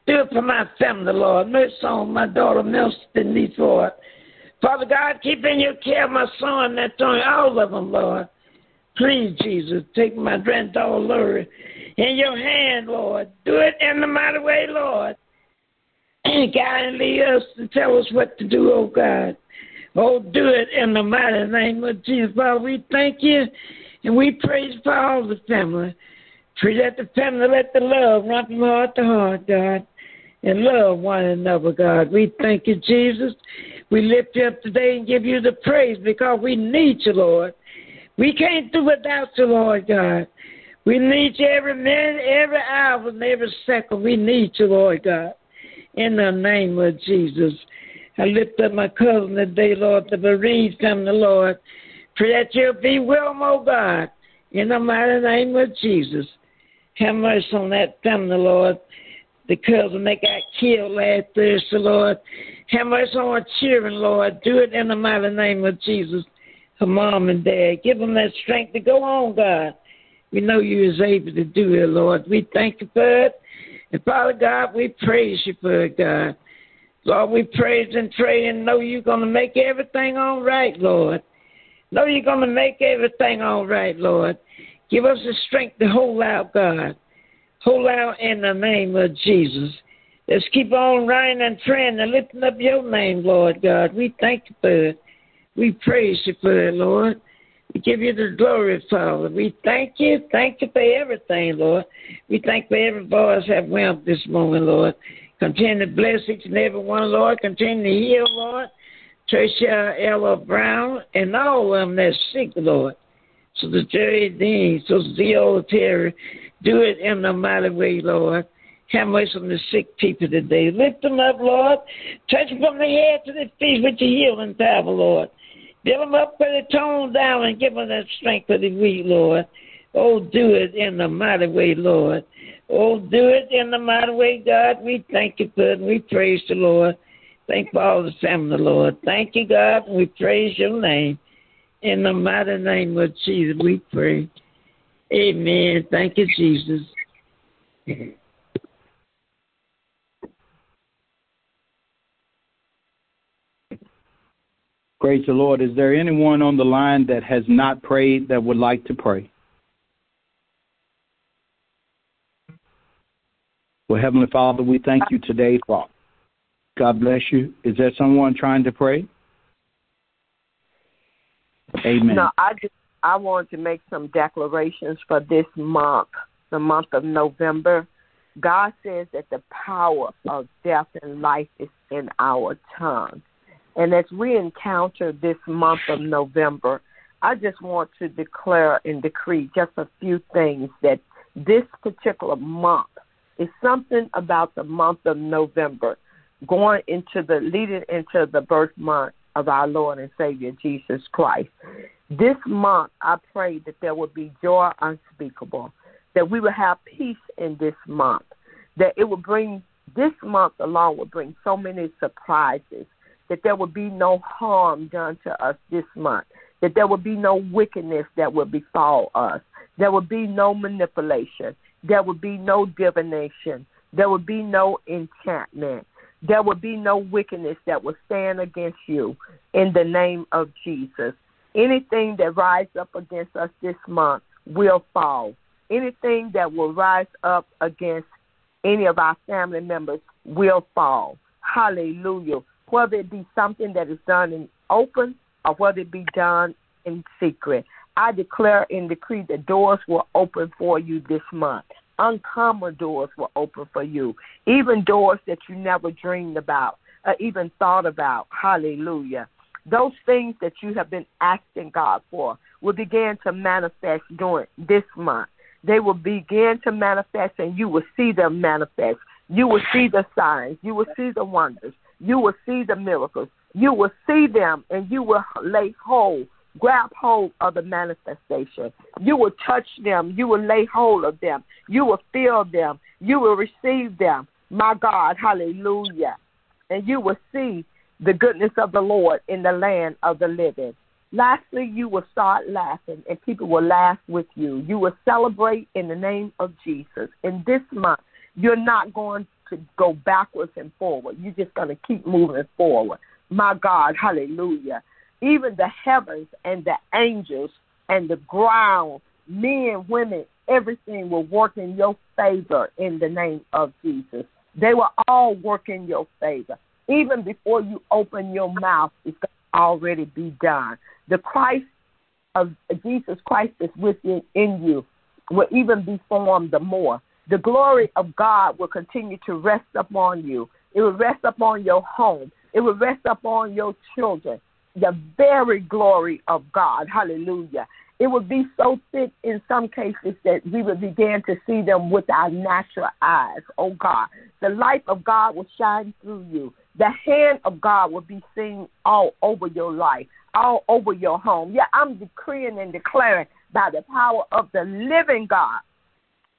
Do it for my family, Lord. Mercy on my daughter, Milton Denise, Lord. Father God, keep in your care my son, that all of them, Lord. Please, Jesus, take my granddaughter, Lori, in your hand, Lord. Do it in the mighty way, Lord. And lead us to tell us what to do, oh God. Oh, do it in the mighty name of Jesus. Father, we thank you and we praise for all the family. Pray that the family let the love run from heart to heart, God, and love one another, God. We thank you, Jesus. We lift you up today and give you the praise because we need you, Lord. We can't do without you, Lord God. We need you every minute, every hour, and every second. We need you, Lord God. In the name of Jesus. I lift up my cousin today, Lord, the bereaved family, Lord. Pray that you'll be well, oh God. In the mighty name of Jesus. Have mercy on that family, Lord. The cousin they got killed last Thursday, Lord. Have mercy on our children, Lord. Do it in the mighty name of Jesus her mom and dad. Give them that strength to go on, God. We know you is able to do it, Lord. We thank you for it. And Father God, we praise you for it, God. Lord, we praise and pray and know you're going to make everything all right, Lord. Know you're going to make everything all right, Lord. Give us the strength to hold out, God. Hold out in the name of Jesus. Let's keep on running and praying and lifting up your name, Lord God. We thank you for it. We praise you for it, Lord. We give you the glory, Father. We thank you. Thank you for everything, Lord. We thank for every voice have went this morning, Lord. Continue to bless each and every one, Lord. Continue to heal, Lord. Tricia Ella Brown and all of them that's sick, Lord. So the Jerry Dean, so the old Terry, do it in the mighty way, Lord. Have mercy on the sick people today. Lift them up, Lord. Touch them from the head to the feet with your healing power, Lord. Build them up, put the tone down, and give them that strength for the weak, Lord. Oh, do it in the mighty way, Lord. Oh, do it in the mighty way, God. We thank you for it. We praise the Lord. Thank for all the Lord. Thank you, God. We praise your name. In the mighty name of Jesus, we pray. Amen. Thank you, Jesus. Praise the Lord. Is there anyone on the line that has not prayed that would like to pray? Well, Heavenly Father, we thank you today, Father. God bless you. Is there someone trying to pray? Amen. No, I just I want to make some declarations for this month, the month of November. God says that the power of death and life is in our tongue. And as we encounter this month of November, I just want to declare and decree just a few things that this particular month is something about the month of November going into the leading into the birth month of our Lord and Savior Jesus Christ. This month, I pray that there will be joy unspeakable, that we will have peace in this month, that it will bring this month along will bring so many surprises that there would be no harm done to us this month, that there would be no wickedness that would befall us, there would be no manipulation, there would be no divination, there would be no enchantment, there would be no wickedness that would stand against you in the name of Jesus. Anything that rises up against us this month will fall. Anything that will rise up against any of our family members will fall. Hallelujah whether it be something that is done in open or whether it be done in secret. I declare and decree the doors will open for you this month. uncommon doors will open for you, even doors that you never dreamed about or even thought about. Hallelujah. Those things that you have been asking God for will begin to manifest during this month. They will begin to manifest, and you will see them manifest. You will see the signs. You will see the wonders. You will see the miracles. You will see them, and you will lay hold grab hold of the manifestation. You will touch them. You will lay hold of them. You will feel them. You will receive them. My God, hallelujah. And you will see the goodness of the Lord in the land of the living. Lastly, you will start laughing and people will laugh with you. You will celebrate in the name of Jesus. In this month, you're not going to go backwards and forward. You're just going to keep moving forward. My God, hallelujah even the heavens and the angels and the ground, men, women, everything will work in your favor in the name of Jesus. They will all work in your favor. Even before you open your mouth, it's going to already be done. The Christ of Jesus Christ is within in you will even be formed the more. The glory of God will continue to rest upon you. It will rest upon your home. It will rest upon your children the very glory of God. Hallelujah. It would be so thick in some cases that we would begin to see them with our natural eyes. Oh God, the light of God will shine through you. The hand of God will be seen all over your life, all over your home. Yeah, I'm decreeing and declaring by the power of the living God,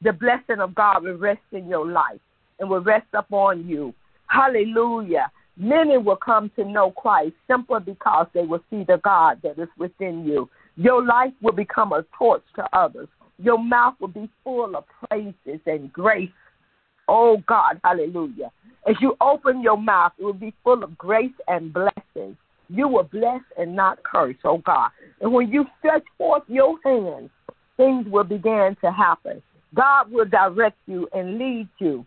the blessing of God will rest in your life and will rest upon you. Hallelujah. Many will come to know Christ simply because they will see the God that is within you. Your life will become a torch to others. Your mouth will be full of praises and grace. Oh God, hallelujah. As you open your mouth, it will be full of grace and blessings. You will bless and not curse, oh God. And when you stretch forth your hands, things will begin to happen. God will direct you and lead you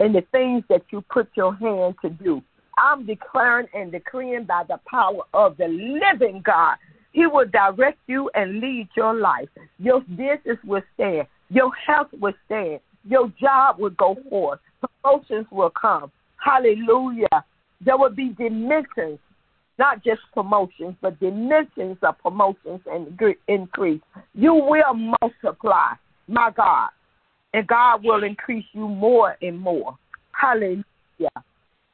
in the things that you put your hand to do. I'm declaring and decreeing by the power of the living God. He will direct you and lead your life. Your business will stand. Your health will stand. Your job will go forth. Promotions will come. Hallelujah. There will be dimensions, not just promotions, but dimensions of promotions and increase. You will multiply, my God, and God will increase you more and more. Hallelujah.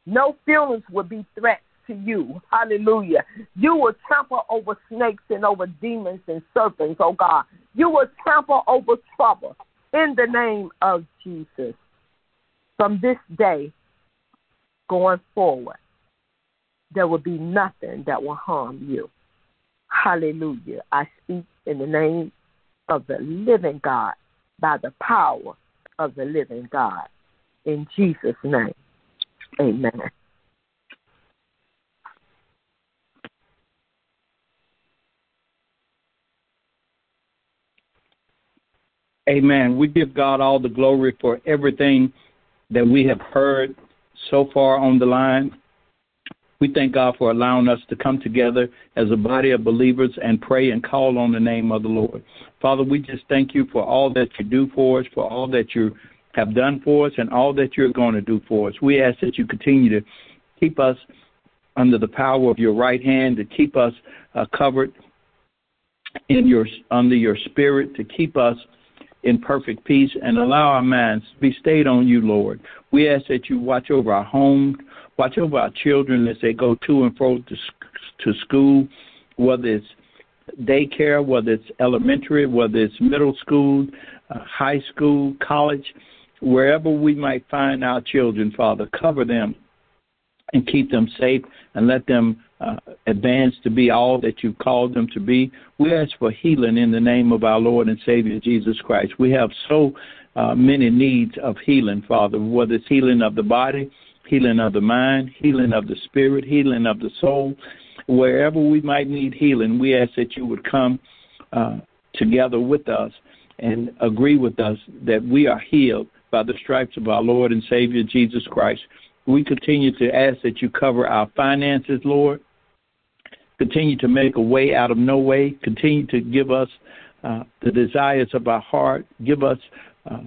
No feelings will be threats to you. Hallelujah. You will trample over snakes and over demons and serpents, oh God. You will trample over trouble in the name of Jesus. From this day going forward, there will be nothing that will harm you. Hallelujah. I speak in the name of the living God by the power of the living God. In Jesus' name. Amen. Amen. We give God all the glory for everything that we have heard so far on the line. We thank God for allowing us to come together as a body of believers and pray and call on the name of the Lord. Father, we just thank you for all that you do for us, for all that you have done for us and all that you're going to do for us. We ask that you continue to keep us under the power of your right hand, to keep us uh, covered in your under your spirit, to keep us in perfect peace, and allow our minds to be stayed on you, Lord. We ask that you watch over our home, watch over our children as they go to and fro to, to school, whether it's daycare, whether it's elementary, whether it's middle school, uh, high school, college wherever we might find our children, Father, cover them and keep them safe and let them uh, advance to be all that you've called them to be. We ask for healing in the name of our Lord and Savior Jesus Christ. We have so uh, many needs of healing, Father, whether it's healing of the body, healing of the mind, healing of the spirit, healing of the soul. Wherever we might need healing, we ask that you would come uh, together with us and agree with us that we are healed by the stripes of our Lord and Savior Jesus Christ. We continue to ask that you cover our finances, Lord. Continue to make a way out of no way. Continue to give us uh, the desires of our heart. Give us uh,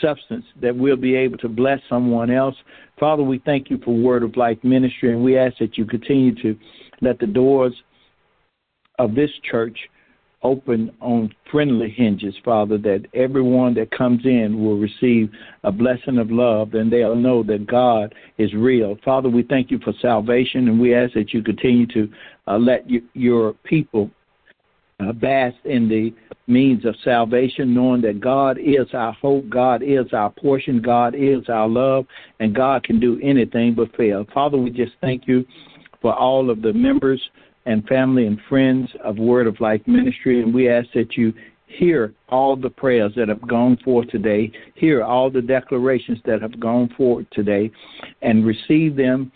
substance that we'll be able to bless someone else. Father, we thank you for Word of Life Ministry, and we ask that you continue to let the doors of this church open on friendly hinges, Father, that everyone that comes in will receive a blessing of love and they'll know that God is real. Father, we thank you for salvation and we ask that you continue to uh, let you, your people bask in the means of salvation, knowing that God is our hope, God is our portion, God is our love, and God can do anything but fail. Father, we just thank you for all of the members and family and friends of Word of Life Ministry, and we ask that you hear all the prayers that have gone forth today, hear all the declarations that have gone forth today, and receive them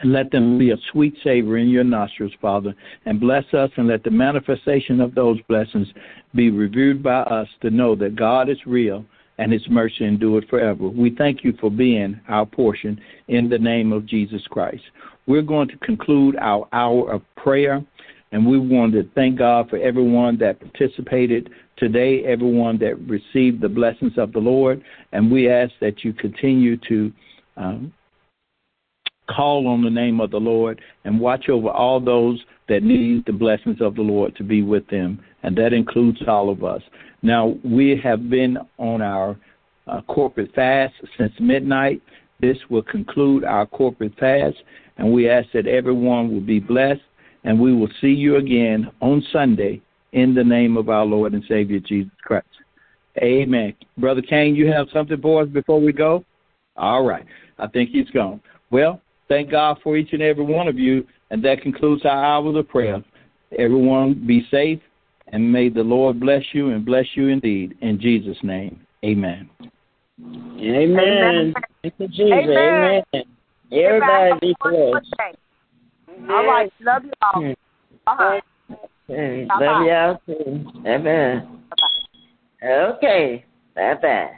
and let them be a sweet savor in your nostrils, Father. And bless us and let the manifestation of those blessings be reviewed by us to know that God is real and his mercy endure forever. We thank you for being our portion in the name of Jesus Christ. We're going to conclude our hour of prayer, and we want to thank God for everyone that participated today, everyone that received the blessings of the Lord, and we ask that you continue to um, call on the name of the Lord and watch over all those that need the blessings of the Lord to be with them, and that includes all of us. Now, we have been on our uh, corporate fast since midnight. This will conclude our corporate fast, and we ask that everyone will be blessed, and we will see you again on Sunday in the name of our Lord and Savior Jesus Christ. Amen. Brother Kane, you have something for us before we go? All right. I think he's gone. Well, thank God for each and every one of you, and that concludes our hour of prayer. Everyone be safe and may the Lord bless you and bless you indeed. In Jesus' name, amen. Amen. Thank you, Jesus. Amen. amen. Everybody be blessed. All right. Love you all. Uh-huh. Love y'all too. Amen. Bye-bye. Okay. Bye bye.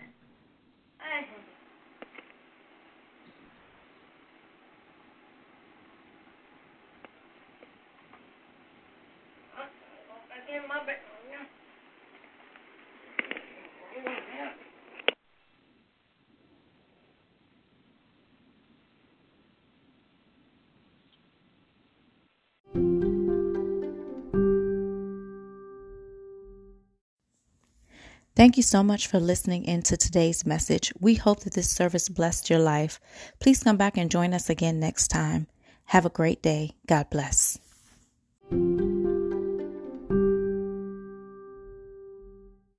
Thank you so much for listening in to today's message. We hope that this service blessed your life. Please come back and join us again next time. Have a great day. God bless.